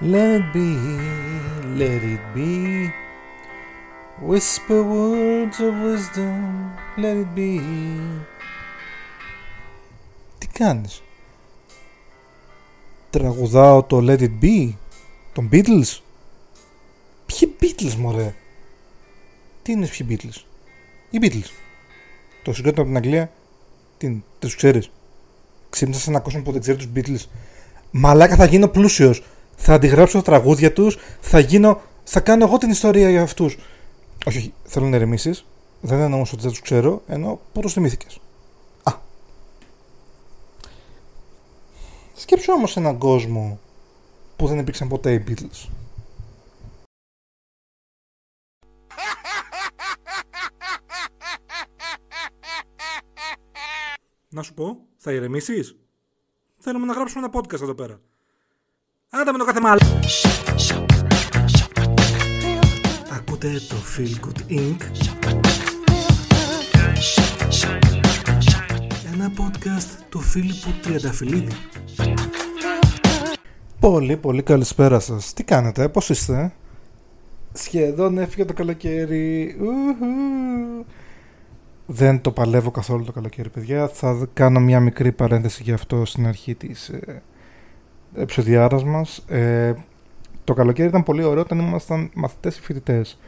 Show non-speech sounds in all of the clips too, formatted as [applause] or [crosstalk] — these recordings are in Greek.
let it be, let it be. Whisper words of wisdom, let it be. Τι κάνεις; Τραγουδάω το Let It Be, των Beatles; Ποιοι Beatles μωρέ; Τι είναι ποιοι Beatles? Οι Beatles. Το συγκρότημα από την Αγγλία, τι είναι, δεν τους ξέρεις. Ξύπνησα σε ένα κόσμο που δεν ξέρει τους Beatles. Μαλάκα θα γίνω πλούσιος. Θα αντιγράψω τα τραγούδια τους. Θα γίνω. Θα κάνω εγώ την ιστορία για αυτούς. Όχι, όχι. Θέλω να ηρεμήσεις. Δεν εννοώ ότι δεν τους ξέρω. Ενώ πού τους θυμήθηκες. Α. Σκέψου όμως έναν κόσμο που δεν υπήρξαν ποτέ οι Beatles. Να σου πω, θα ηρεμήσεις; Θέλουμε να γράψουμε ένα podcast εδώ πέρα. Άντε με το κάθε μάλλον. Ακούτε το Feel Good Inc. Ένα podcast του Φίλιππου Τριανταφυλλίδη. Πολύ πολύ καλησπέρα σας. Τι κάνετε, πώς είστε; Σχεδόν έφυγε το καλοκαίρι. Ουχου. Δεν το παλεύω καθόλου το καλοκαίρι, παιδιά. Θα κάνω μια μικρή παρένθεση για αυτό στην αρχή της ε, επεισοδιάρας μας. Ε, το καλοκαίρι ήταν πολύ ωραίο όταν ήμασταν μαθητές ή φοιτητές.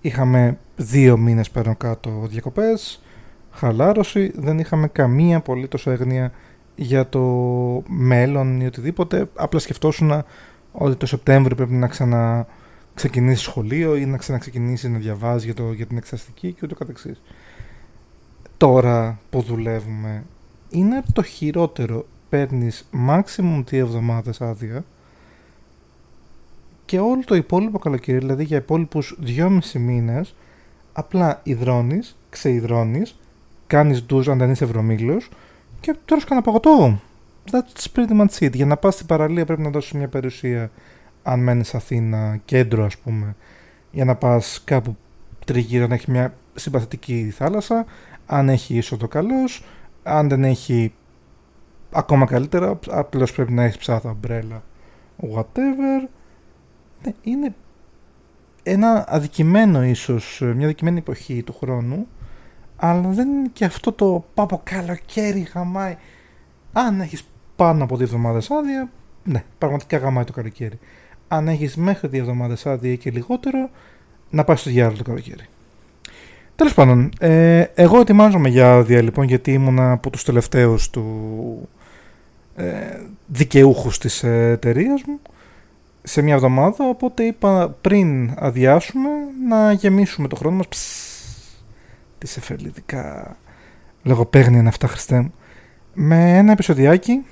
Είχαμε δύο μήνες πάνω κάτω διακοπές, χαλάρωση, δεν είχαμε καμία απολύτως έγνοια για το μέλλον ή οτιδήποτε. Απλά σκεφτόσουν ότι το Σεπτέμβριο πρέπει να ξανα ξεκινήσει σχολείο ή να ξαναξεκινήσει να διαβάζει για, το, για την εξαστική και ούτω καθεξής τώρα που δουλεύουμε είναι το χειρότερο. Παίρνεις maximum δύο εβδομάδες άδεια και όλο το υπόλοιπο καλοκαίρι, δηλαδή για υπόλοιπους δυόμισι μήνες, απλά υδρώνεις, ξεϊδρώνεις, κάνεις ντουζ αν δεν είσαι ευρωμήλιος και τώρα κανένα παγωτό. That's pretty much it. Για να πας στην παραλία πρέπει να δώσεις μια περιουσία αν μένεις Αθήνα, κέντρο ας πούμε, για να πας κάπου τριγύρω να έχει μια συμπαθητική θάλασσα αν έχει είσοδο καλός, αν δεν έχει ακόμα καλύτερα, απλώς πρέπει να έχεις ψάθα ομπρέλα, whatever. Ναι, είναι ένα αδικημένο ίσως, μια αδικημένη εποχή του χρόνου, αλλά δεν είναι και αυτό το πάπο καλοκαίρι χαμάει. Αν έχεις πάνω από δύο εβδομάδες άδεια, ναι, πραγματικά γαμάει το καλοκαίρι. Αν έχεις μέχρι δύο εβδομάδες άδεια και λιγότερο, να πάει στο διάλογο το καλοκαίρι. Τέλος πάντων, ε, εγώ ετοιμάζομαι για άδεια λοιπόν γιατί ήμουνα από τους τελευταίους του ε, δικαιούχους της εταιρείας μου. Σε μια εβδομάδα, οπότε είπα πριν αδειάσουμε να γεμίσουμε το χρόνο μας. Τι εφελιδικά λογοπαίγνια είναι αυτά Χριστέ μου με ένα επεισοδιάκι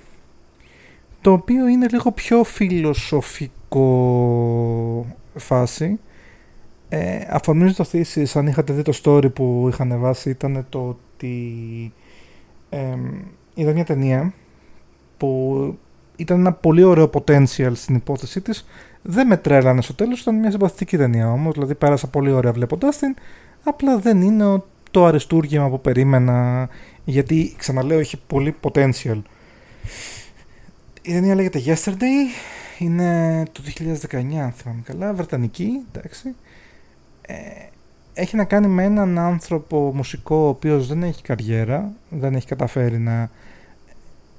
το οποίο είναι λίγο πιο φιλοσοφικό φάση ε, αφορμίζω το θύσεις, αν είχατε δει το story που είχα ανεβάσει, ήταν το ότι ε, είδα μια ταινία που ήταν ένα πολύ ωραίο potential στην υπόθεσή της. Δεν με τρέλανε στο τέλος, ήταν μια συμπαθητική ταινία όμως, δηλαδή πέρασα πολύ ωραία βλέποντάς την, απλά δεν είναι το αριστούργημα που περίμενα, γιατί ξαναλέω έχει πολύ potential. Η ταινία λέγεται Yesterday, είναι το 2019 αν θυμάμαι καλά, βρετανική, εντάξει. Ε, έχει να κάνει με έναν άνθρωπο μουσικό ο οποίος δεν έχει καριέρα, δεν έχει καταφέρει να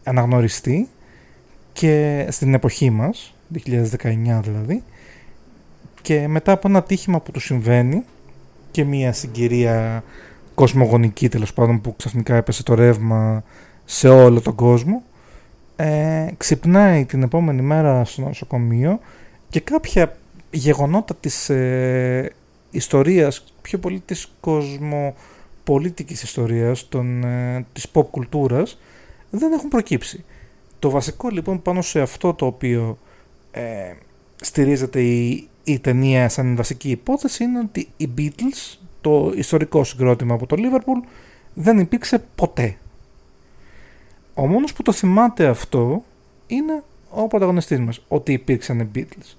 αναγνωριστεί και στην εποχή μας, 2019 δηλαδή, και μετά από ένα τύχημα που του συμβαίνει και μια συγκυρία κοσμογονική τέλος πάντων που ξαφνικά έπεσε το ρεύμα σε όλο τον κόσμο, ε, ξυπνάει την επόμενη μέρα στο νοσοκομείο και κάποια γεγονότα της ε, ιστορίας, πιο πολύ της κοσμοπολίτικης ιστορίας, των, ε, της pop κουλτούρας, δεν έχουν προκύψει. Το βασικό λοιπόν πάνω σε αυτό το οποίο ε, στηρίζεται η η ταινία σαν βασική υπόθεση είναι ότι οι Beatles, το ιστορικό συγκρότημα από το Liverpool, δεν υπήρξε ποτέ. Ο μόνος που το θυμάται αυτό είναι ο πρωταγωνιστής μας, ότι υπήρξαν οι Beatles.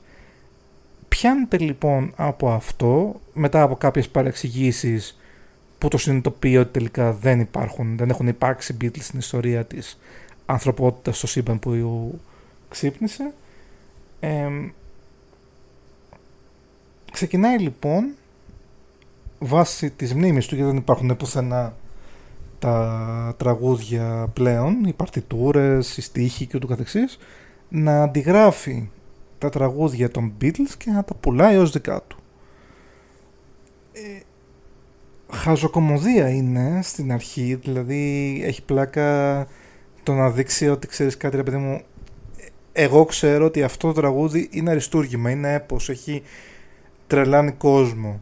Πιάνεται λοιπόν από αυτό, μετά από κάποιες παρεξηγήσεις που το συνειδητοποιεί ότι τελικά δεν υπάρχουν, δεν έχουν υπάρξει Beatles στην ιστορία της ανθρωπότητας στο σύμπαν που ξύπνησε. ξεκινάει λοιπόν βάσει της μνήμης του, γιατί δεν υπάρχουν πουθενά τα τραγούδια πλέον, οι παρτιτούρες, οι στίχοι και ούτω καθεξής, να αντιγράφει τα τραγούδια των Beatles και να τα πουλάει ως δικά του. Ε, χαζοκομωδία είναι στην αρχή, δηλαδή έχει πλάκα το να δείξει ότι ξέρεις κάτι ρε παιδί μου. Εγώ ξέρω ότι αυτό το τραγούδι είναι αριστούργημα, είναι έπος, έχει τρελάνει κόσμο.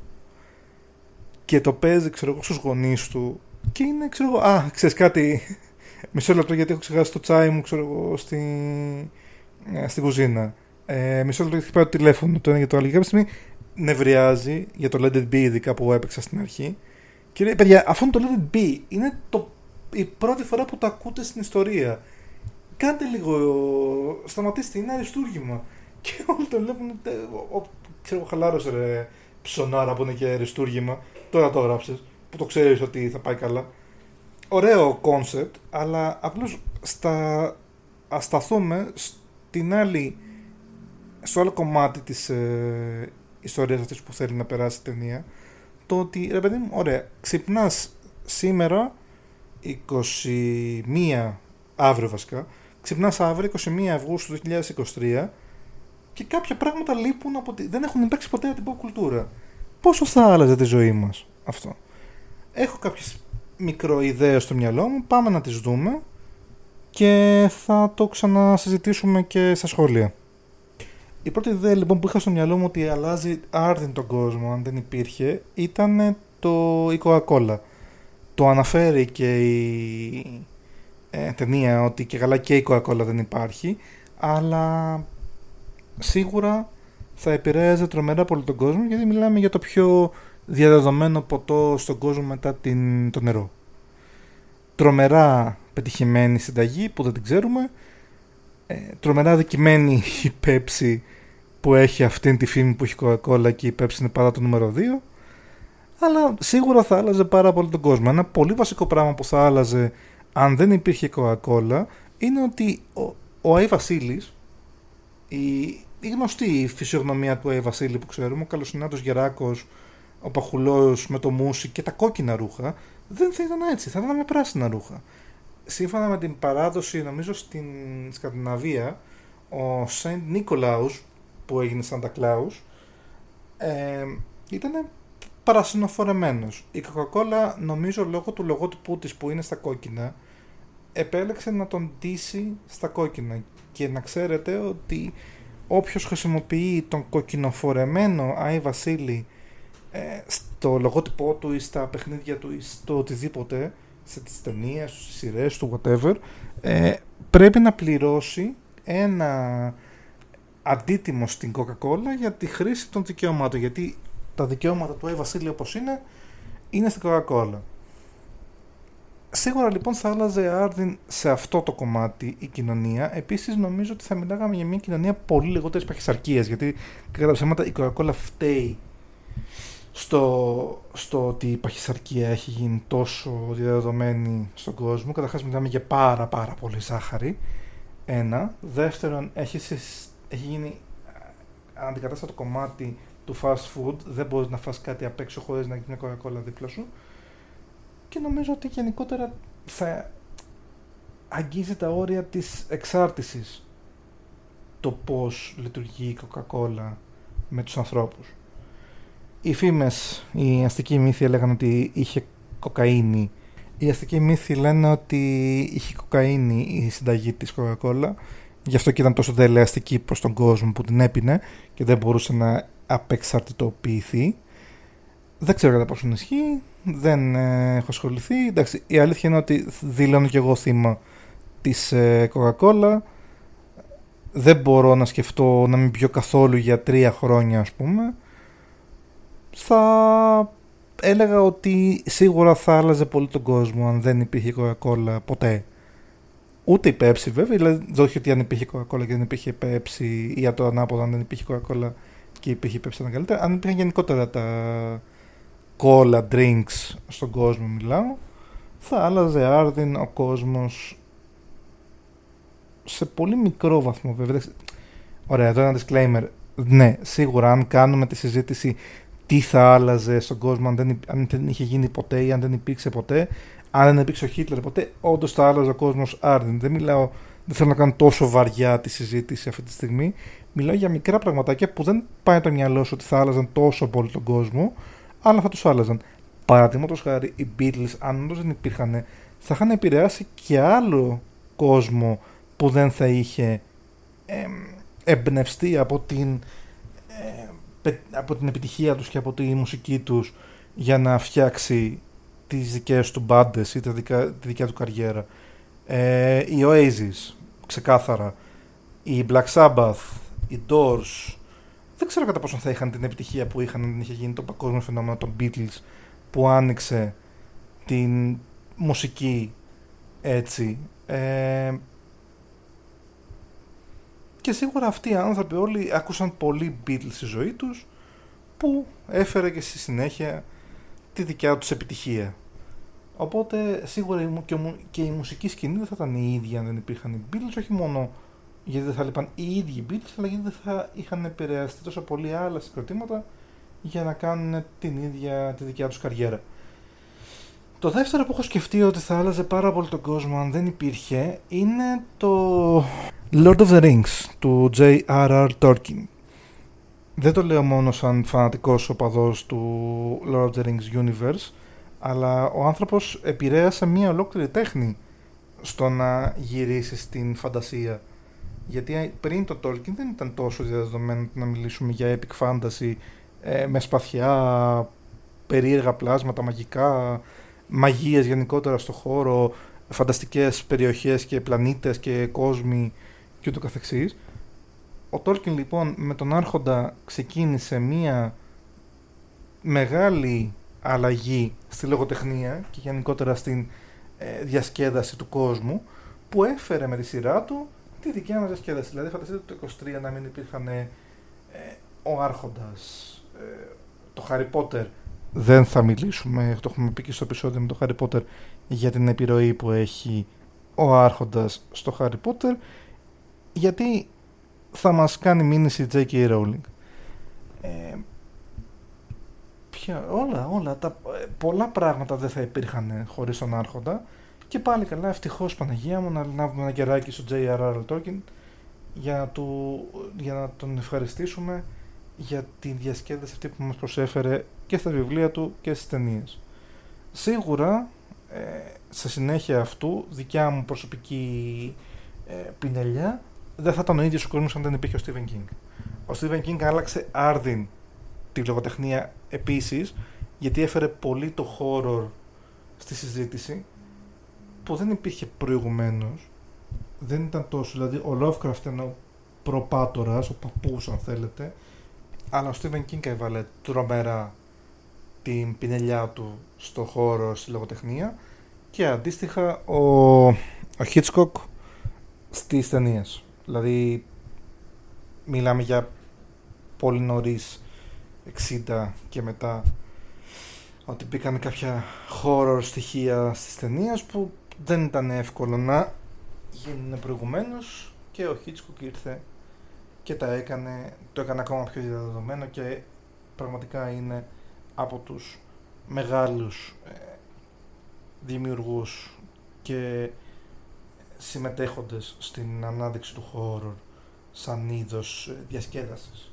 Και το παίζει ξέρω εγώ στους γονείς του και είναι ξέρω εγώ, α ξέρεις κάτι [laughs] μισό λεπτό γιατί έχω ξεχάσει το τσάι μου ξέρω εγώ στη, ε, στην κουζίνα. Ε, μισό λεπτό γιατί χτυπάει το τηλέφωνο το ένα για το άλλο. Και κάποια στιγμή νευριάζει για το Let It Be ειδικά που έπαιξα στην αρχή και λέει παιδιά αυτό το Let It Be είναι το η πρώτη φορά που το ακούτε στην ιστορία. Κάντε λίγο, σταματήστε, είναι αριστούργημα. Και όλοι το βλέπουν, ξέρω, χαλάρωσε ρε ψωνάρα που είναι και αριστούργημα. Τώρα το έγραψε, που το ξέρεις ότι θα πάει καλά. Ωραίο concept, αλλά απλώς στα... ας σταθούμε στην άλλη, στο άλλο κομμάτι της ε, ιστορίας αυτής που θέλει να περάσει η ταινία. Το ότι, ρε παιδί μου, ωραία, ξυπνάς σήμερα 21 αύριο βασικά, ξυπνάς αύριο 21 Αυγούστου του 2023 και κάποια πράγματα λείπουν από τη... δεν έχουν υπάρξει ποτέ από την pop κουλτούρα. Πόσο θα άλλαζε τη ζωή μας αυτό; Έχω κάποιες μικροειδέες στο μυαλό μου, πάμε να τις δούμε και θα το ξανασυζητήσουμε και στα σχόλια. Η πρώτη ιδέα λοιπόν που είχα στο μυαλό μου ότι αλλάζει άρδιν τον κόσμο αν δεν υπήρχε ήταν το η Coca-Cola το αναφέρει και η ε, ταινία ότι και καλά και η Coca-Cola δεν υπάρχει αλλά σίγουρα θα επηρέαζε τρομερά πολύ τον κόσμο γιατί μιλάμε για το πιο διαδεδομένο ποτό στον κόσμο μετά την, το νερό. Τρομερά πετυχημένη συνταγή που δεν την ξέρουμε. Ε, τρομερά δικημένη η Pepsi που έχει αυτήν τη φήμη που έχει Coca-Cola και η Pepsi είναι πάρα το νούμερο 2 αλλά σίγουρα θα άλλαζε πάρα πολύ τον κόσμο. Ένα πολύ βασικό πράγμα που θα άλλαζε αν δεν υπήρχε Coca-Cola είναι ότι ο, ο Άι Βασίλης, η, η γνωστή φυσιογνωμία του Άι Βασίλη που ξέρουμε, ο καλοσυνάτος Γεράκος, ο Παχουλός με το μουσι και τα κόκκινα ρούχα, δεν θα ήταν έτσι, θα ήταν με πράσινα ρούχα. Σύμφωνα με την παράδοση, νομίζω στην Σκανδιναβία, ο Σεντ Νίκολαους, που έγινε Σάντα Κλάους, ε, ήταν παρασυνοφορεμένος. Η Coca-Cola νομίζω λόγω του λογότυπου της που είναι στα κόκκινα επέλεξε να τον ντύσει στα κόκκινα και να ξέρετε ότι όποιος χρησιμοποιεί τον κοκκινοφορεμένο Άι Βασίλη ε, στο λογότυπό του ή στα παιχνίδια του ή στο οτιδήποτε σε τις ταινίες, στις σειρές του, whatever ε, πρέπει να πληρώσει ένα αντίτιμο στην Coca-Cola για τη χρήση των δικαιωμάτων γιατί τα δικαιώματα του Αϊ Βασίλη όπως είναι, είναι στην Coca-Cola. Σίγουρα λοιπόν θα άλλαζε άρδιν σε αυτό το κομμάτι η κοινωνία. Επίσης νομίζω ότι θα μιλάγαμε για μια κοινωνία πολύ λιγότερης παχυσαρκίας. Γιατί κατά ψέματα η Coca-Cola φταίει στο, στο ότι η παχυσαρκία έχει γίνει τόσο διαδεδομένη στον κόσμο. Καταρχάς μιλάμε για πάρα πάρα πολύ ζάχαρη. Ένα. Δεύτερον, έχει, έχει γίνει αντικατάστατο κομμάτι του fast food, δεν μπορείς να φας κάτι απ' έξω χωρίς να έχεις μια κοκακόλα δίπλα σου. Και νομίζω ότι γενικότερα θα αγγίζει τα όρια της εξάρτησης το πώς λειτουργεί η κοκακόλα με τους ανθρώπους. Οι φήμες, οι αστικοί μύθοι έλεγαν ότι είχε κοκαίνη. Οι αστικοί μύθοι λένε ότι είχε κοκαίνη η συνταγή της κοκακόλα. Γι' αυτό και ήταν τόσο δελεαστική προς τον κόσμο που την έπινε και δεν μπορούσε να απεξαρτητοποιηθεί. Δεν ξέρω κατά πόσο ισχύει, δεν ε, έχω ασχοληθεί. Εντάξει, η αλήθεια είναι ότι δηλώνω και εγώ θύμα της ε, Coca-Cola. δεν μπορώ να σκεφτώ να μην πιω καθόλου για τρία χρόνια ας πούμε θα έλεγα ότι σίγουρα θα άλλαζε πολύ τον κόσμο αν δεν υπήρχε Coca-Cola ποτέ. Ούτε η Pepsi βέβαια, δηλαδή όχι ότι αν υπήρχε Coca-Cola και δεν υπήρχε Pepsi ή για το ανάποδο αν δεν υπήρχε Coca-Cola και υπήρχε Pepsi ήταν καλύτερα. Αν υπήρχαν γενικότερα τα cola drinks στον κόσμο μιλάω, θα άλλαζε άρδιν ο κόσμος σε πολύ μικρό βαθμό βέβαια. Ωραία, εδώ ένα disclaimer. Ναι, σίγουρα αν κάνουμε τη συζήτηση τι θα άλλαζε στον κόσμο αν δεν, αν δεν είχε γίνει ποτέ ή αν δεν υπήρξε ποτέ, αν δεν υπήρξε ο Χίτλερ ποτέ, όντως θα άλλαζε ο κόσμος άρδιν. Δεν μιλάω, δεν θέλω να κάνω τόσο βαριά τη συζήτηση αυτή τη στιγμή. Μιλάω για μικρά πραγματάκια που δεν πάει το μυαλό σου ότι θα άλλαζαν τόσο πολύ τον κόσμο, αλλά θα τους άλλαζαν. Παραδείγματος χάρη, οι Beatles, αν όντως δεν υπήρχαν, θα είχαν επηρεάσει και άλλο κόσμο που δεν θα είχε ε, εμπνευστεί από την, ε, από την επιτυχία τους και από τη μουσική τους για να φτιάξει τις δικές του μπάντες ή τη δικιά του καριέρα. Ε, οι Oasis, ξεκάθαρα. Οι Black Sabbath, οι Doors. Δεν ξέρω κατά πόσο θα είχαν την επιτυχία που είχαν αν είχε γίνει το παγκόσμιο φαινόμενο των Beatles που άνοιξε την μουσική έτσι. Ε, και σίγουρα αυτοί οι άνθρωποι όλοι άκουσαν πολύ Beatles στη ζωή τους που έφερε και στη συνέχεια τη δικιά τους επιτυχία. Οπότε σίγουρα και η μουσική σκηνή δεν θα ήταν η ίδια αν δεν υπήρχαν οι Beatles, όχι μόνο γιατί δεν θα λείπαν οι ίδιοι οι Beatles, αλλά γιατί δεν θα είχαν επηρεαστεί τόσο πολύ άλλα συγκροτήματα για να κάνουν την ίδια τη δικιά τους καριέρα. Το δεύτερο που έχω σκεφτεί ότι θα άλλαζε πάρα πολύ τον κόσμο αν δεν υπήρχε είναι το Lord of the Rings του J.R.R. Tolkien. Δεν το λέω μόνο σαν φανατικός οπαδός του Lord of the Rings Universe, αλλά ο άνθρωπος επηρέασε μια ολόκληρη τέχνη στο να γυρίσει στην φαντασία. Γιατί πριν το Tolkien δεν ήταν τόσο διαδεδομένο να μιλήσουμε για epic fantasy ε, με σπαθιά, περίεργα πλάσματα, μαγικά, μαγείες γενικότερα στο χώρο, φανταστικές περιοχές και πλανήτες και κόσμοι και ούτω καθεξής. Ο Τόλκιν λοιπόν με τον Άρχοντα ξεκίνησε μία μεγάλη αλλαγή στη λογοτεχνία και γενικότερα στην ε, διασκέδαση του κόσμου που έφερε με τη σειρά του τη δικιά μας διασκέδαση. Δηλαδή φανταστείτε το 23 να μην υπήρχαν ε, ο Άρχοντας, ε, το Harry Potter δεν θα μιλήσουμε, το έχουμε πει και στο επεισόδιο με το Harry Potter για την επιρροή που έχει ο Άρχοντας στο Harry Potter γιατί θα μας κάνει μήνυση J.K. Rowling. Ε, ποια, όλα, όλα, τα, πολλά πράγματα δεν θα υπήρχαν χωρίς τον Άρχοντα και πάλι καλά, ευτυχώς Παναγία μου να λάβουμε ένα κεράκι στο J.R.R. Tolkien για να, του, για να τον ευχαριστήσουμε για τη διασκέδαση αυτή που μας προσέφερε και στα βιβλία του και στις ταινίες. Σίγουρα, ε, σε συνέχεια αυτού, δικιά μου προσωπική ε, πινελιά, δεν θα ήταν ο ίδιος ο κόσμος αν δεν υπήρχε ο Stephen King. Ο Stephen King άλλαξε άρδιν τη λογοτεχνία επίσης, γιατί έφερε πολύ το horror στη συζήτηση, που δεν υπήρχε προηγουμένως. Δεν ήταν τόσο, δηλαδή ο Lovecraft ήταν ο προπάτορας, ο παππούς αν θέλετε, αλλά ο Stephen King έβαλε τρομερά την πινελιά του στο χώρο στη λογοτεχνία και αντίστοιχα ο, ο Hitchcock στις ταινίες. Δηλαδή μιλάμε για πολύ νωρίς 60 και μετά ότι μπήκαν κάποια horror στοιχεία στις ταινίες που δεν ήταν εύκολο να γίνουν προηγουμένως και ο Hitchcock ήρθε και τα έκανε, το έκανε ακόμα πιο διαδεδομένο και πραγματικά είναι από τους μεγάλους ε, δημιουργούς και συμμετέχοντες στην ανάδειξη του χώρου σαν είδος ε, διασκέδασης.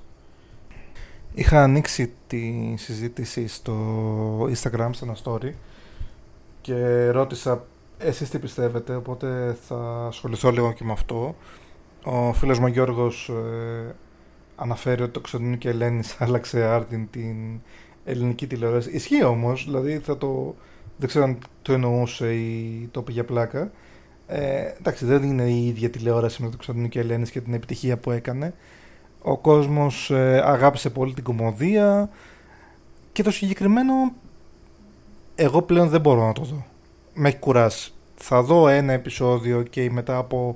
Είχα ανοίξει τη συζήτηση στο Instagram, σε ένα story και ρώτησα εσείς τι πιστεύετε, οπότε θα ασχοληθώ λίγο και με αυτό. Ο φίλος μου Γιώργος ε, αναφέρει ότι το Ξενίνο και Ελένης [laughs] άλλαξε άρτην την ελληνική τηλεόραση. Ισχύει όμως, δηλαδή θα το, δεν ξέρω αν το εννοούσε ή το πήγε πλάκα. Ε, εντάξει, δεν είναι η ίδια τηλεόραση με το Κωνσταντινό και Ελένης και την επιτυχία που έκανε. Ο κόσμος ε, αγάπησε πολύ την κομμωδία και το συγκεκριμένο εγώ πλέον δεν μπορώ να το δω. Με έχει κουράσει. Θα δω ένα επεισόδιο και μετά από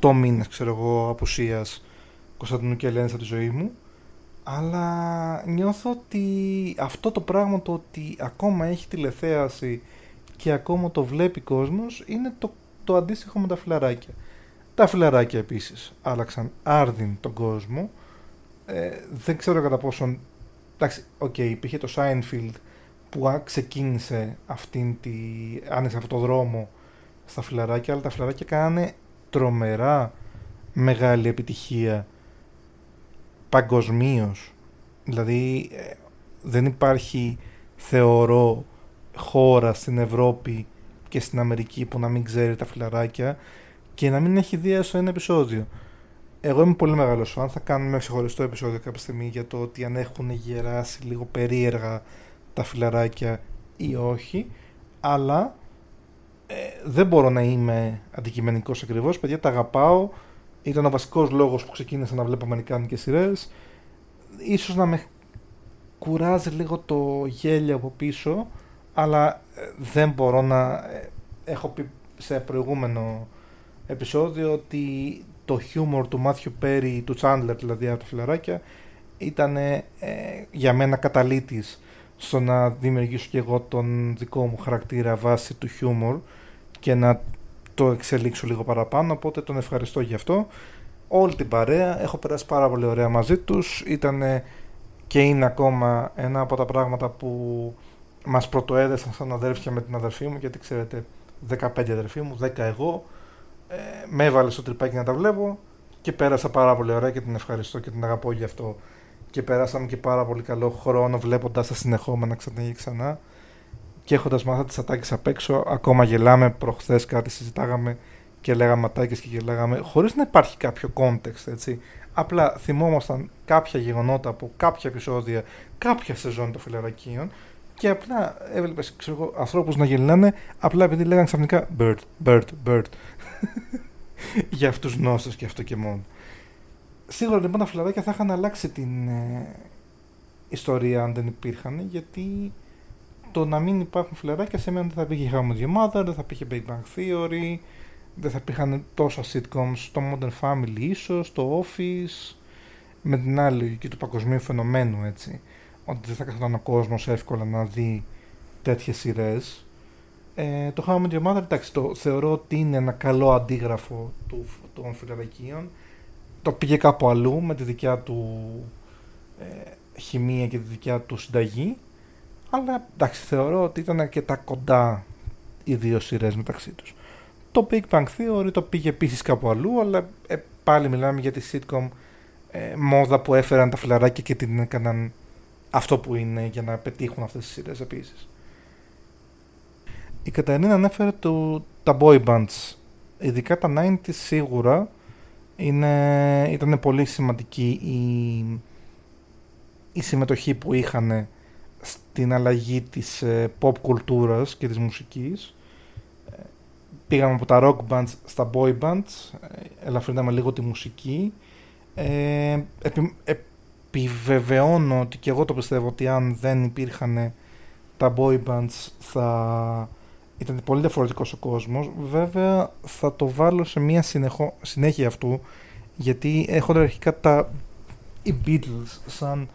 8 μήνες, ξέρω εγώ, απουσίας Κωνσταντινού και Ελένης από τη ζωή μου αλλά νιώθω ότι αυτό το πράγμα το ότι ακόμα έχει τηλεθέαση και ακόμα το βλέπει κόσμος είναι το, το αντίστοιχο με τα φιλαράκια. Τα φιλαράκια επίσης άλλαξαν άρδην τον κόσμο. Ε, δεν ξέρω κατά πόσον... Εντάξει, OK, okay, υπήρχε το Seinfeld που ξεκίνησε αυτήν τη, άνοιξε αυτό το δρόμο στα φιλαράκια, αλλά τα φιλαράκια κάνανε τρομερά μεγάλη επιτυχία παγκοσμίως. Δηλαδή ε, δεν υπάρχει θεωρώ χώρα στην Ευρώπη και στην Αμερική που να μην ξέρει τα φιλαράκια και να μην έχει δει έστω ένα επεισόδιο. Εγώ είμαι πολύ μεγάλος φαν. Θα κάνουμε ξεχωριστό επεισόδιο κάποια στιγμή για το ότι αν έχουν γεράσει λίγο περίεργα τα φιλαράκια ή όχι. Αλλά ε, δεν μπορώ να είμαι αντικειμενικός ακριβώς. Παιδιά, τα αγαπάω. Ήταν ο βασικός λόγος που ξεκίνησα να βλέπω αμερικάνικες σειρές. Ίσως να με κουράζει λίγο το γέλιο από πίσω, αλλά ε, δεν μπορώ να... Ε, έχω πει σε προηγούμενο επεισόδιο ότι το χιούμορ του Μάθιου Πέρι, του Τσάντλερ δηλαδή από τα φιλαράκια, ήταν ε, για μένα καταλήτης στο να δημιουργήσω και εγώ τον δικό μου χαρακτήρα βάσει του χιούμορ και να το εξελίξω λίγο παραπάνω, οπότε τον ευχαριστώ γι' αυτό. Όλη την παρέα, έχω περάσει πάρα πολύ ωραία μαζί τους, ήταν και είναι ακόμα ένα από τα πράγματα που μας πρωτοέδεσαν σαν αδέρφια με την αδερφή μου, γιατί ξέρετε 15 αδερφοί μου, 10 εγώ, ε, με έβαλε στο τρυπάκι να τα βλέπω και πέρασα πάρα πολύ ωραία και την ευχαριστώ και την αγαπώ γι' αυτό. Και περάσαμε και πάρα πολύ καλό χρόνο βλέποντας τα συνεχόμενα ξανά και ξανά και έχοντας μάθει τις ατάκες απ' έξω, ακόμα γελάμε. Προχθές κάτι συζητάγαμε και λέγαμε ατάκες και γελάγαμε, χωρίς να υπάρχει κάποιο context, έτσι. Απλά θυμόμασταν κάποια γεγονότα από κάποια επεισόδια, κάποια σεζόν των φιλαρακίων και απλά έβλεπες ανθρώπους να γελάνε απλά επειδή λέγανε ξαφνικά bird, bird, bird. Για αυτούς νόστου και αυτό και μόνο. Σίγουρα λοιπόν τα φιλαράκια θα είχαν αλλάξει την ε, ιστορία αν δεν υπήρχαν γιατί το να μην υπάρχουν φιλαράκια σημαίνει ότι δεν θα πήγε How I Met Mother, δεν θα πήγε Big Bang Theory, δεν θα πήγαν τόσα sitcoms στο Modern Family ίσως, το Office, με την άλλη λογική του παγκοσμίου φαινομένου έτσι, ότι δεν θα καθόταν ο κόσμος εύκολα να δει τέτοιες σειρές. Ε, το How I Met Mother, εντάξει, το θεωρώ ότι είναι ένα καλό αντίγραφο του, των φιλαρακίων. Το πήγε κάπου αλλού με τη δικιά του ε, χημεία και τη δικιά του συνταγή αλλά εντάξει, θεωρώ ότι ήταν αρκετά κοντά οι δύο σειρές μεταξύ τους. Το Big Bang Theory το πήγε επίσης κάπου αλλού, αλλά ε, πάλι μιλάμε για τη sitcom ε, μόδα που έφεραν τα φιλαράκια και την έκαναν αυτό που είναι για να πετύχουν αυτές τις σειρές επίσης. Η Καταρίνα ανέφερε το, τα boy bands. Ειδικά τα 90 σίγουρα είναι, ήταν πολύ σημαντική η, η συμμετοχή που είχαν στην αλλαγή της ε, pop κουλτούρας και της μουσικής. Ε, πήγαμε από τα rock bands στα boy bands, ε, ελαφρύναμε λίγο τη μουσική. Ε, επι, επιβεβαιώνω ότι και εγώ το πιστεύω ότι αν δεν υπήρχαν τα boy bands θα ήταν πολύ διαφορετικός ο κόσμος. Βέβαια θα το βάλω σε μια συνεχό, συνέχεια αυτού γιατί έχοντα αρχικά τα οι Beatles σαν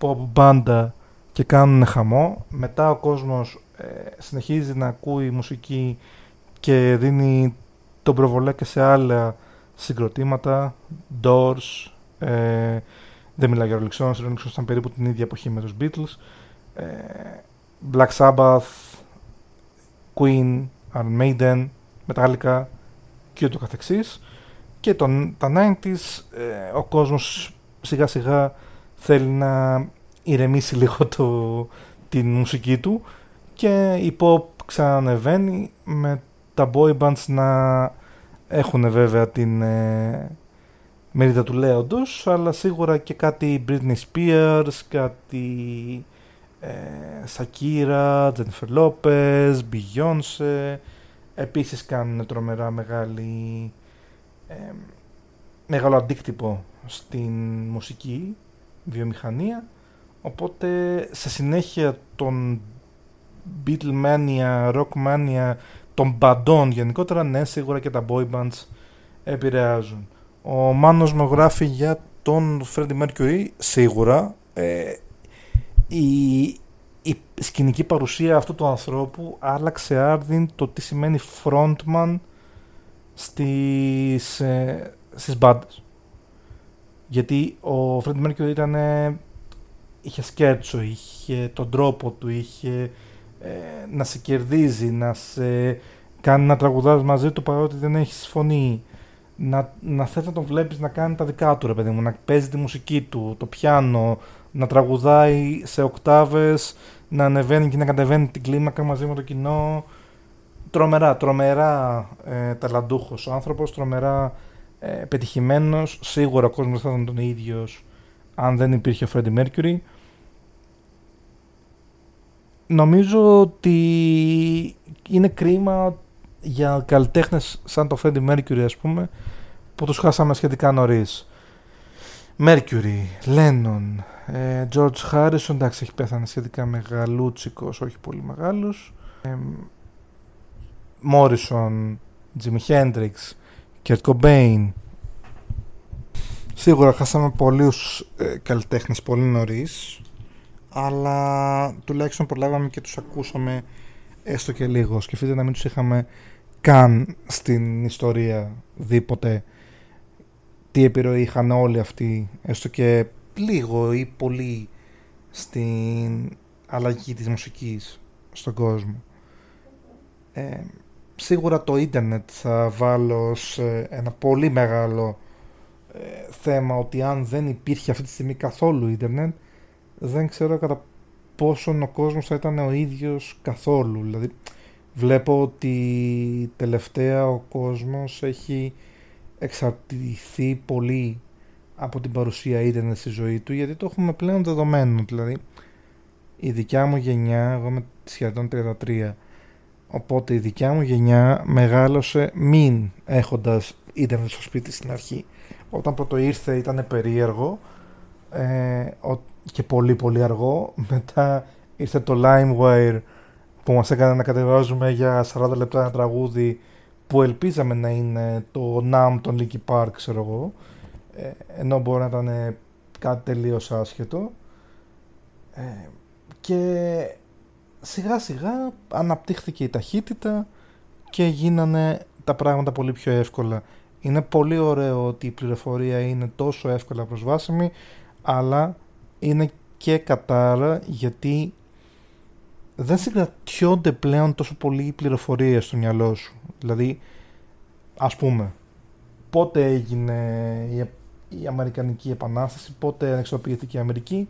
pop μπάντα και κάνουν χαμό. Μετά ο κόσμος ε, συνεχίζει να ακούει μουσική και δίνει τον προβολέ και σε άλλα συγκροτήματα. Doors, ε, δεν μιλάω για Rolling Stones, Rolling Stones ήταν περίπου την ίδια εποχή με τους Beatles. Ε, Black Sabbath, Queen, Iron Maiden, Metallica και ούτω καθεξής. Και τον, τα 90s ε, ο κόσμος σιγά σιγά θέλει να ηρεμήσει λίγο το, την μουσική του και η pop ξανανεβαίνει με τα boy bands να έχουν βέβαια την ε, μερίδα του λέοντος αλλά σίγουρα και κάτι Britney Spears, κάτι ε, Shakira, Jennifer Lopez, Beyoncé. Επίσης κάνουν τρομερά μεγάλη, ε, μεγάλο αντίκτυπο στην μουσική βιομηχανία οπότε σε συνέχεια των Beatlemania, Rockmania των μπαντών γενικότερα ναι σίγουρα και τα boy bands επηρεάζουν ο Μάνος μου γράφει για τον Freddie Mercury σίγουρα ε, η, η σκηνική παρουσία αυτού του ανθρώπου άλλαξε άρδιν το τι σημαίνει frontman στις, ε, στις μπάντες. Γιατί ο Freddie Mercury ήταν, είχε σκέτσο, είχε τον τρόπο του, είχε ε, να σε κερδίζει, να σε κάνει να τραγουδάς μαζί του παρότι δεν έχεις φωνή. Να, να θες να τον βλέπεις να κάνει τα δικά του ρε παιδί μου, να παίζει τη μουσική του, το πιάνο, να τραγουδάει σε οκτάβες, να ανεβαίνει και να κατεβαίνει την κλίμακα μαζί με το κοινό. Τρομερά, τρομερά ε, ταλαντούχος ο άνθρωπος, τρομερά ε, πετυχημένος. Σίγουρα ο κόσμος θα ήταν τον ίδιος αν δεν υπήρχε ο Freddie Mercury. Νομίζω ότι είναι κρίμα για καλλιτέχνες σαν το Freddie Mercury ας πούμε που τους χάσαμε σχετικά νωρίς. Mercury, Lennon, ε, George Harrison, εντάξει έχει πέθανε σχετικά μεγαλούτσικος, όχι πολύ μεγάλος. Ε, Morrison, Jimi Hendrix, Kurt Cobain. Σίγουρα χάσαμε πολλούς ε, καλλιτέχνες πολύ νωρίς, αλλά τουλάχιστον προλάβαμε και τους ακούσαμε έστω και λίγος. Σκεφτείτε να μην τους είχαμε καν στην ιστορία δει ποτέ τι επιρροή είχαν όλοι αυτοί, έστω και λίγο ή πολύ στην αλλαγή της μουσικής στον κόσμο. Ε, σίγουρα το ίντερνετ θα βάλω σε ένα πολύ μεγάλο ε, θέμα ότι αν δεν υπήρχε αυτή τη στιγμή καθόλου ίντερνετ δεν ξέρω κατά πόσον ο κόσμος θα ήταν ο ίδιος καθόλου. Δηλαδή βλέπω ότι τελευταία ο κόσμος έχει εξαρτηθεί πολύ από την παρουσία ίντερνετ στη ζωή του γιατί το έχουμε πλέον δεδομένο δηλαδή η δικιά μου γενιά εγώ είμαι σχεδόν 33 οπότε η δικιά μου γενιά μεγάλωσε μην έχοντας ίντερνετ στο σπίτι στην αρχή όταν πρώτο ήρθε ήταν περίεργο ε, και πολύ πολύ αργό. [laughs] Μετά ήρθε το LimeWire που μας έκανε να κατεβάζουμε για 40 λεπτά ένα τραγούδι που ελπίζαμε να είναι το NAM των Linkin Park ξέρω εγώ. Ε, ενώ μπορεί να ήταν κάτι τελείως άσχετο. Ε, και σιγά σιγά αναπτύχθηκε η ταχύτητα και γίνανε τα πράγματα πολύ πιο εύκολα. Είναι πολύ ωραίο ότι η πληροφορία είναι τόσο εύκολα προσβάσιμη αλλά είναι και κατάρα γιατί δεν συγκρατιόνται πλέον τόσο πολύ πληροφορίες στο μυαλό σου. Δηλαδή, ας πούμε, πότε έγινε η η Αμερικανική Επανάσταση, πότε ανεξαρτοποιήθηκε η Αμερική,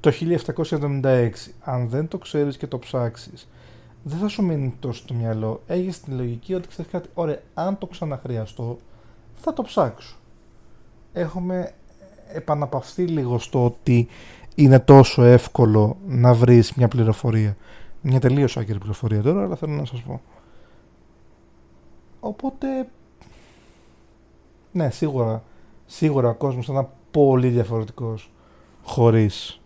το 1776. Αν δεν το ξέρεις και το ψάξεις, δεν θα σου μείνει τόσο στο μυαλό. Έχεις την λογική ότι ξέρεις κάτι, ωραία, αν το ξαναχρειαστώ, θα το ψάξω. Έχουμε επαναπαυθεί λίγο στο ότι είναι τόσο εύκολο να βρεις μια πληροφορία. Μια τελείως άκυρη πληροφορία τώρα, αλλά θέλω να σας πω. Οπότε, ναι, σίγουρα σίγουρα ο κόσμος θα ήταν πολύ διαφορετικός χωρίς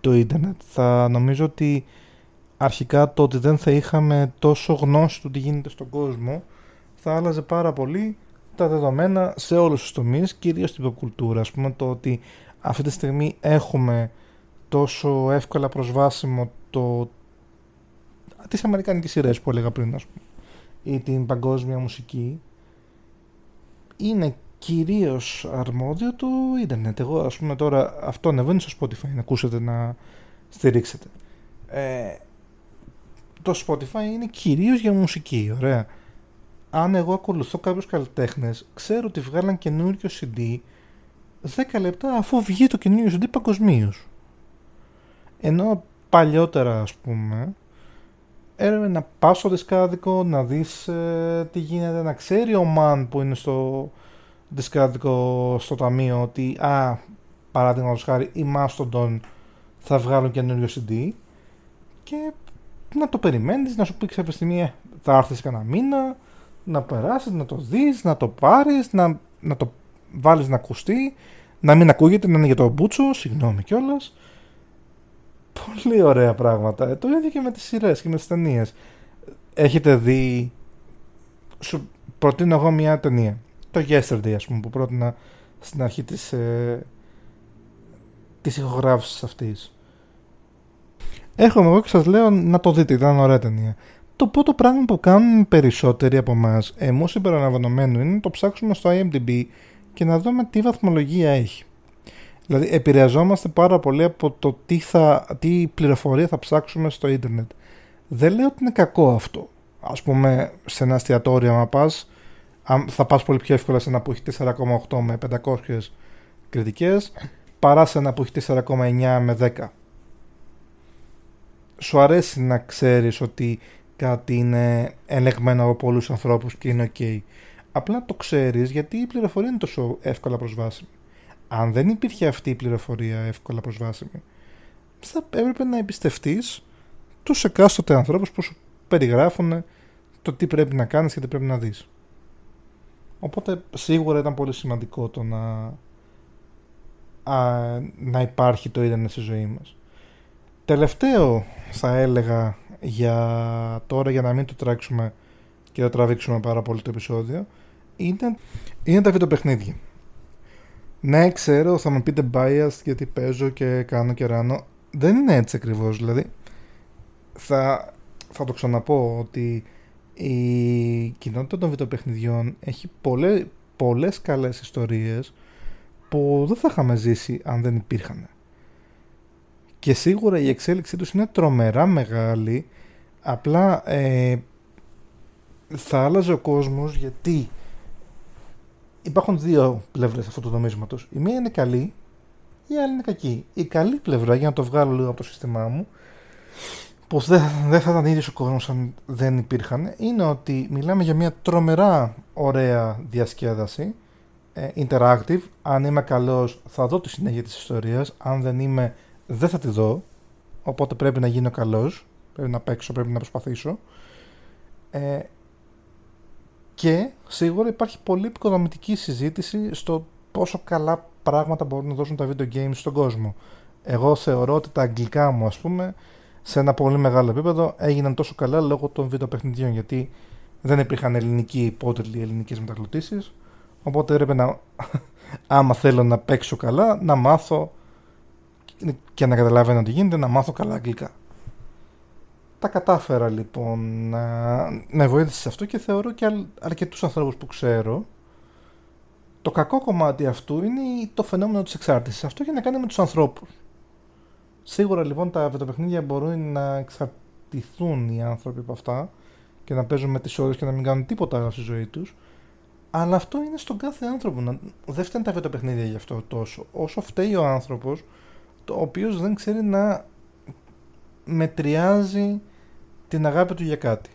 το ίντερνετ. Θα νομίζω ότι αρχικά το ότι δεν θα είχαμε τόσο γνώση του τι γίνεται στον κόσμο θα άλλαζε πάρα πολύ τα δεδομένα σε όλους τους τομείς, κυρίως στην υποκουλτούρα. Ας πούμε το ότι αυτή τη στιγμή έχουμε τόσο εύκολα προσβάσιμο το... τις αμερικανικές σειρές που έλεγα πριν, ας πούμε, ή την παγκόσμια μουσική, είναι κυρίως αρμόδιο του ίντερνετ. Εγώ ας πούμε τώρα αυτό ανεβαίνει στο Spotify να ακούσετε να στηρίξετε. Ε, το Spotify είναι κυρίως για μουσική, ωραία. Αν εγώ ακολουθώ κάποιους καλλιτέχνες, ξέρω ότι βγάλαν καινούριο CD 10 λεπτά αφού βγει το καινούριο CD παγκοσμίως. Ενώ παλιότερα ας πούμε έρευε να πας στο δισκάδικο, να δεις ε, τι γίνεται, να ξέρει ο man που είναι στο δισκάδικο στο ταμείο ότι α, παράδειγμα χάρη η Mastodon θα βγάλουν καινούριο CD και να το περιμένεις, να σου πει κάποια στιγμή «Ε, θα έρθεις κανένα μήνα, να περάσεις, να το δεις, να το πάρεις, να, να το βάλεις να ακουστεί, να μην ακούγεται, να είναι για το μπούτσο, συγγνώμη κιόλας. Πολύ ωραία πράγματα. Ε, το ίδιο και με τις σειρές και με τις ταινίες. Έχετε δει... Σου προτείνω εγώ μια ταινία. Το Yesterday, ας πούμε, που πρότεινα στην αρχή της, ε, της ηχογράφησης αυτής. Έχω εγώ και σας λέω να το δείτε, ήταν ωραία ταινία. Το πρώτο πράγμα που κάνουν περισσότεροι από εμάς, εμού συμπεριλαμβανομένου, είναι να το ψάξουμε στο IMDb και να δούμε τι βαθμολογία έχει. Δηλαδή επηρεαζόμαστε πάρα πολύ από το τι, θα, τι πληροφορία θα ψάξουμε στο ίντερνετ. Δεν λέω ότι είναι κακό αυτό. Ας πούμε σε ένα εστιατόριο άμα πας, θα πας πολύ πιο εύκολα σε ένα που έχει 4,8 με 500 κριτικές παρά σε ένα που έχει 4,9 με 10. Σου αρέσει να ξέρεις ότι κάτι είναι ελεγμένο από πολλούς ανθρώπους και είναι ok. Απλά το ξέρεις γιατί η πληροφορία είναι τόσο εύκολα προσβάσιμη. Αν δεν υπήρχε αυτή η πληροφορία εύκολα προσβάσιμη, θα έπρεπε να εμπιστευτείς τους εκάστοτε ανθρώπους που σου περιγράφουν το τι πρέπει να κάνεις και τι πρέπει να δεις. Οπότε σίγουρα ήταν πολύ σημαντικό το να, να υπάρχει το ίντερνετ στη ζωή μας. Τελευταίο θα έλεγα για τώρα για να μην το τρέξουμε και το τραβήξουμε πάρα πολύ το επεισόδιο είναι, είναι τα βιντεοπαιχνίδια. Ναι, ξέρω, θα μου πείτε biased γιατί παίζω και κάνω και ράνω. Δεν είναι έτσι ακριβώς. Δηλαδή, θα, θα το ξαναπώ ότι η κοινότητα των βιντεοπαιχνιδιών έχει πολλές, πολλές καλές ιστορίες που δεν θα είχαμε ζήσει αν δεν υπήρχαν. Και σίγουρα η εξέλιξή τους είναι τρομερά μεγάλη, απλά ε, θα άλλαζε ο κόσμος γιατί υπάρχουν δύο πλευρές αυτού του νομίσματος. Η μία είναι καλή, η άλλη είναι κακή. Η καλή πλευρά, για να το βγάλω λίγο από το σύστημά μου, που δεν, δεν θα ήταν ίδιος ο κόσμος αν δεν υπήρχαν, είναι ότι μιλάμε για μια τρομερά ωραία διασκέδαση, ε, interactive. Αν είμαι καλός θα δω τη συνέχεια της ιστορίας, αν δεν είμαι δεν θα τη δω, οπότε πρέπει να γίνω καλός, πρέπει να παίξω, πρέπει να προσπαθήσω. Ε, και σίγουρα υπάρχει πολύ επικοδομητική συζήτηση στο πόσο καλά πράγματα μπορούν να δώσουν τα video games στον κόσμο. Εγώ θεωρώ ότι τα αγγλικά μου, ας πούμε, σε ένα πολύ μεγάλο επίπεδο έγιναν τόσο καλά λόγω των βιντεοπαιχνιδιών, γιατί δεν υπήρχαν ελληνικοί υπότιτλοι ελληνικές μεταγλωτήσεις, οπότε έπρεπε να, [laughs] άμα θέλω να παίξω καλά, να μάθω και να καταλάβαινα ότι γίνεται, να μάθω καλά αγγλικά. Τα κατάφερα λοιπόν να, να βοήθησε σε αυτό και θεωρώ και αρ, αρκετούς ανθρώπους που ξέρω το κακό κομμάτι αυτού είναι το φαινόμενο της εξάρτησης. Αυτό έχει να κάνει με τους ανθρώπους. Σίγουρα λοιπόν τα βιντεοπαιχνίδια μπορούν να εξαρτηθούν οι άνθρωποι από αυτά και να παίζουν με τις ώρες και να μην κάνουν τίποτα άλλο στη ζωή τους. Αλλά αυτό είναι στον κάθε άνθρωπο. Να... Δεν φταίνουν τα βιντεοπαιχνίδια γι' αυτό τόσο. Όσο φταίει ο άνθρωπος, το οποίος δεν ξέρει να μετριάζει την αγάπη του για κάτι.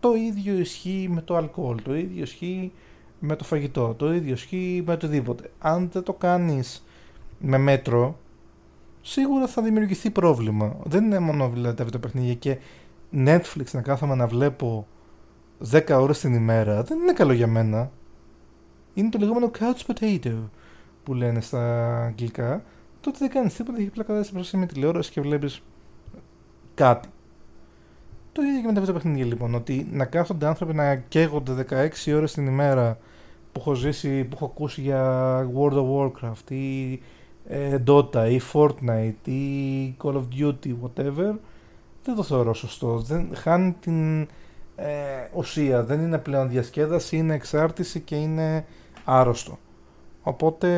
Το ίδιο ισχύει με το αλκοόλ, το ίδιο ισχύει με το φαγητό, το ίδιο ισχύει με οτιδήποτε. Αν δεν το κάνεις με μέτρο, σίγουρα θα δημιουργηθεί πρόβλημα. Δεν είναι μόνο δηλαδή τα παιχνίδια και Netflix να κάθομαι να βλέπω 10 ώρες την ημέρα, δεν είναι καλό για μένα. Είναι το λεγόμενο couch potato που λένε στα αγγλικά. Τότε δεν κάνεις τίποτα, έχει πλάκα σε με τηλεόρασης και βλέπεις κάτι. Το ίδιο και με τα βιντεοπαιχνίδια λοιπόν. Ότι να κάθονται άνθρωποι να καίγονται 16 ώρες την ημέρα που έχω ζήσει, που έχω ακούσει για World of Warcraft ή ε, Dota ή Fortnite ή Call of Duty, whatever, δεν το θεωρώ σωστό. Δεν, χάνει την ε, ουσία. Δεν είναι πλέον διασκέδαση, είναι εξάρτηση και είναι άρρωστο. Οπότε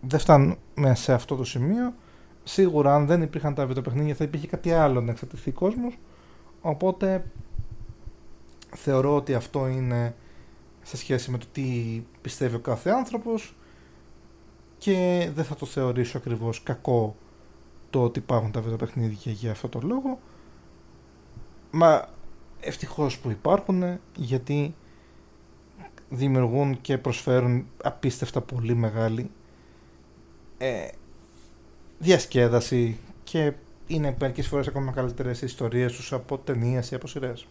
δεν φτάνουμε σε αυτό το σημείο. Σίγουρα αν δεν υπήρχαν τα βιντεοπαιχνίδια θα υπήρχε κάτι άλλο να εξαρτηθεί ο κόσμος Οπότε θεωρώ ότι αυτό είναι σε σχέση με το τι πιστεύει ο κάθε άνθρωπος και δεν θα το θεωρήσω ακριβώς κακό το ότι υπάρχουν τα βιντεοπαιχνίδια για αυτό το λόγο μα ευτυχώς που υπάρχουν γιατί δημιουργούν και προσφέρουν απίστευτα πολύ μεγάλη ε, διασκέδαση και είναι μερικές φορές ακόμα καλύτερε ιστορίες τους από ταινίες ή από σειρές.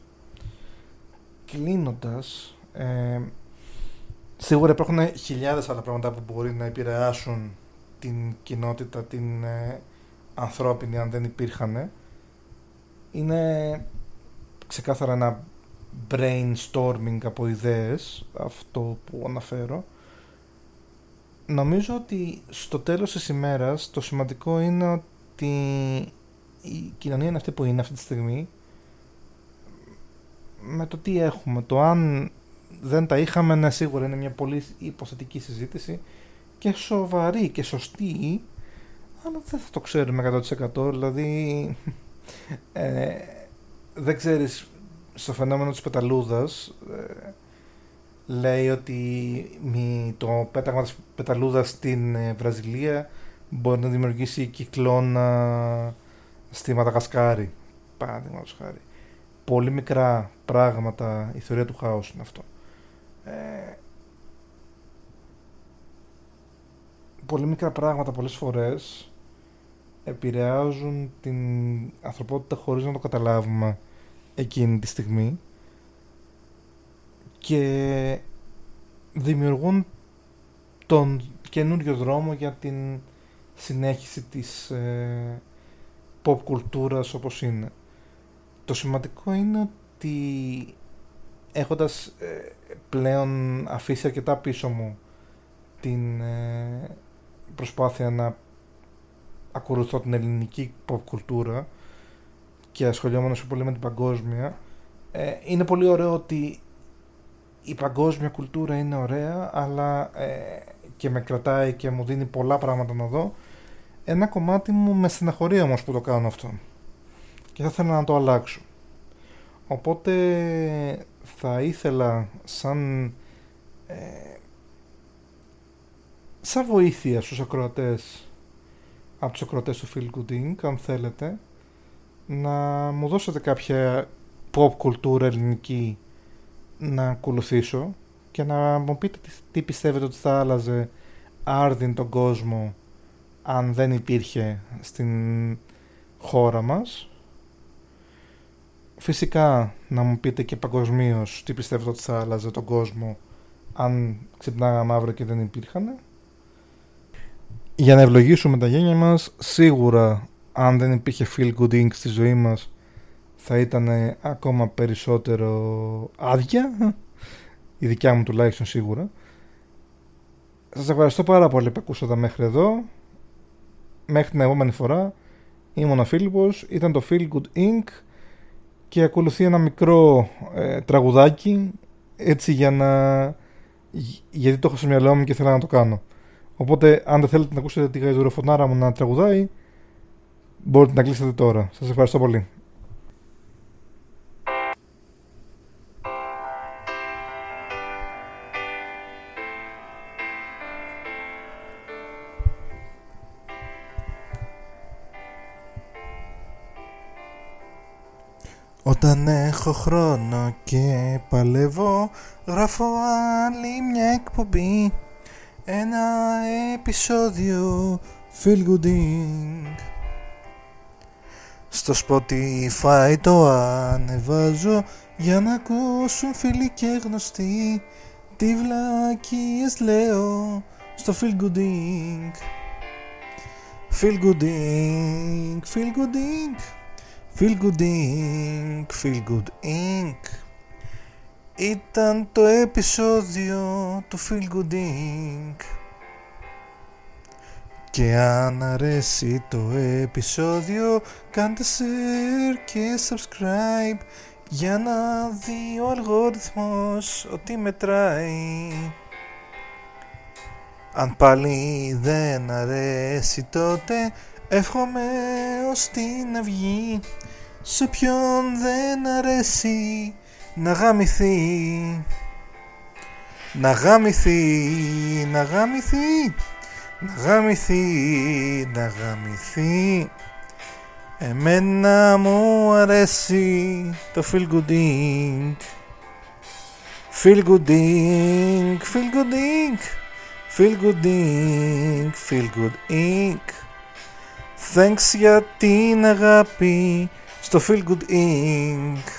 κλείνοντας, ε, σίγουρα υπάρχουν χιλιάδες άλλα πράγματα που μπορεί να επηρεάσουν την κοινότητα, την ε, ανθρώπινη αν δεν υπήρχαν. Είναι ξεκάθαρα ένα brainstorming από ιδέες αυτό που αναφέρω. Νομίζω ότι στο τέλος της ημέρας το σημαντικό είναι ότι η κοινωνία είναι αυτή που είναι αυτή τη στιγμή με το τι έχουμε. Το αν δεν τα είχαμε, ναι, σίγουρα είναι μια πολύ υποθετική συζήτηση και σοβαρή και σωστή, αλλά δεν θα το ξέρουμε 100%. Δηλαδή, ε, δεν ξέρεις στο φαινόμενο της πεταλούδας ε, λέει ότι το πέταγμα της πεταλούδας στην ε, Βραζιλία μπορεί να δημιουργήσει κυκλώνα στη Μαδαγασκάρη. Παραδείγματος χάρη. Πολύ μικρά πράγματα η θεωρία του χάους είναι αυτό. Ε, πολύ μικρά πράγματα πολλές φορές επηρεάζουν την ανθρωπότητα χωρίς να το καταλάβουμε εκείνη τη στιγμή και δημιουργούν τον καινούριο δρόμο για την συνέχιση της ε, pop κουλτούρας όπως είναι. Το σημαντικό είναι ότι έχοντας ε, πλέον αφήσει αρκετά πίσω μου την ε, προσπάθεια να ακολουθώ την ελληνική pop κουλτούρα και ασχολιόμενο πολύ με την παγκόσμια ε, είναι πολύ ωραίο ότι η παγκόσμια κουλτούρα είναι ωραία αλλά ε, και με κρατάει και μου δίνει πολλά πράγματα να δω. Ένα κομμάτι μου με στεναχωρεί όμως που το κάνω αυτό και θα ήθελα να το αλλάξω. Οπότε θα ήθελα σαν ε, σαν βοήθεια στους ακροατές από τους ακροατές του Feel Good Inc, αν θέλετε να μου δώσετε κάποια pop κουλτούρα ελληνική να ακολουθήσω και να μου πείτε τι, πιστεύετε ότι θα άλλαζε άρδιν τον κόσμο αν δεν υπήρχε στην χώρα μας. Φυσικά να μου πείτε και παγκοσμίως τι πιστεύετε ότι θα άλλαζε τον κόσμο αν ξυπνάγαμε αύριο και δεν υπήρχαν. Για να ευλογήσουμε τα γένια μας, σίγουρα αν δεν υπήρχε feel good ink στη ζωή μας θα ήταν ακόμα περισσότερο άδεια. Η δικιά μου τουλάχιστον σίγουρα. Σας ευχαριστώ πάρα πολύ που ακούσατε μέχρι εδώ. Μέχρι την επόμενη φορά ήμουν ο Φίλιππος ήταν το Feel Good Inc. Και ακολουθεί ένα μικρό ε, τραγουδάκι έτσι για να γιατί το έχω στο μυαλό μου και θέλω να το κάνω. Οπότε αν δεν θέλετε να ακούσετε τη γαϊδουροφωνάρα μου να τραγουδάει μπορείτε να κλείσετε τώρα. Σας ευχαριστώ πολύ Όταν έχω χρόνο και παλεύω Γράφω άλλη μια εκπομπή. Ένα επεισόδιο Feel Good Στο Spotify το ανεβάζω Για να ακούσουν φίλοι και γνωστοί. Τι βλακίες λέω Στο Feel Good Feel Good Feel Good Feel Good Inc. Feel Good Inc. Ήταν το επεισόδιο του Feel Good Inc. Και αν αρέσει το επεισόδιο κάντε share και subscribe για να δει ο αλγόριθμος ότι μετράει. Αν πάλι δεν αρέσει τότε εύχομαι ως την αυγή σε ποιον δεν αρέσει να γαμηθεί Να γαμηθεί, να γαμηθεί Να γαμηθεί, να γαμηθεί Εμένα μου αρέσει το feel good ink. Feel good ink, feel good ink. Feel good ink, feel good ink Thanks για την αγάπη στο Feel Good Inc.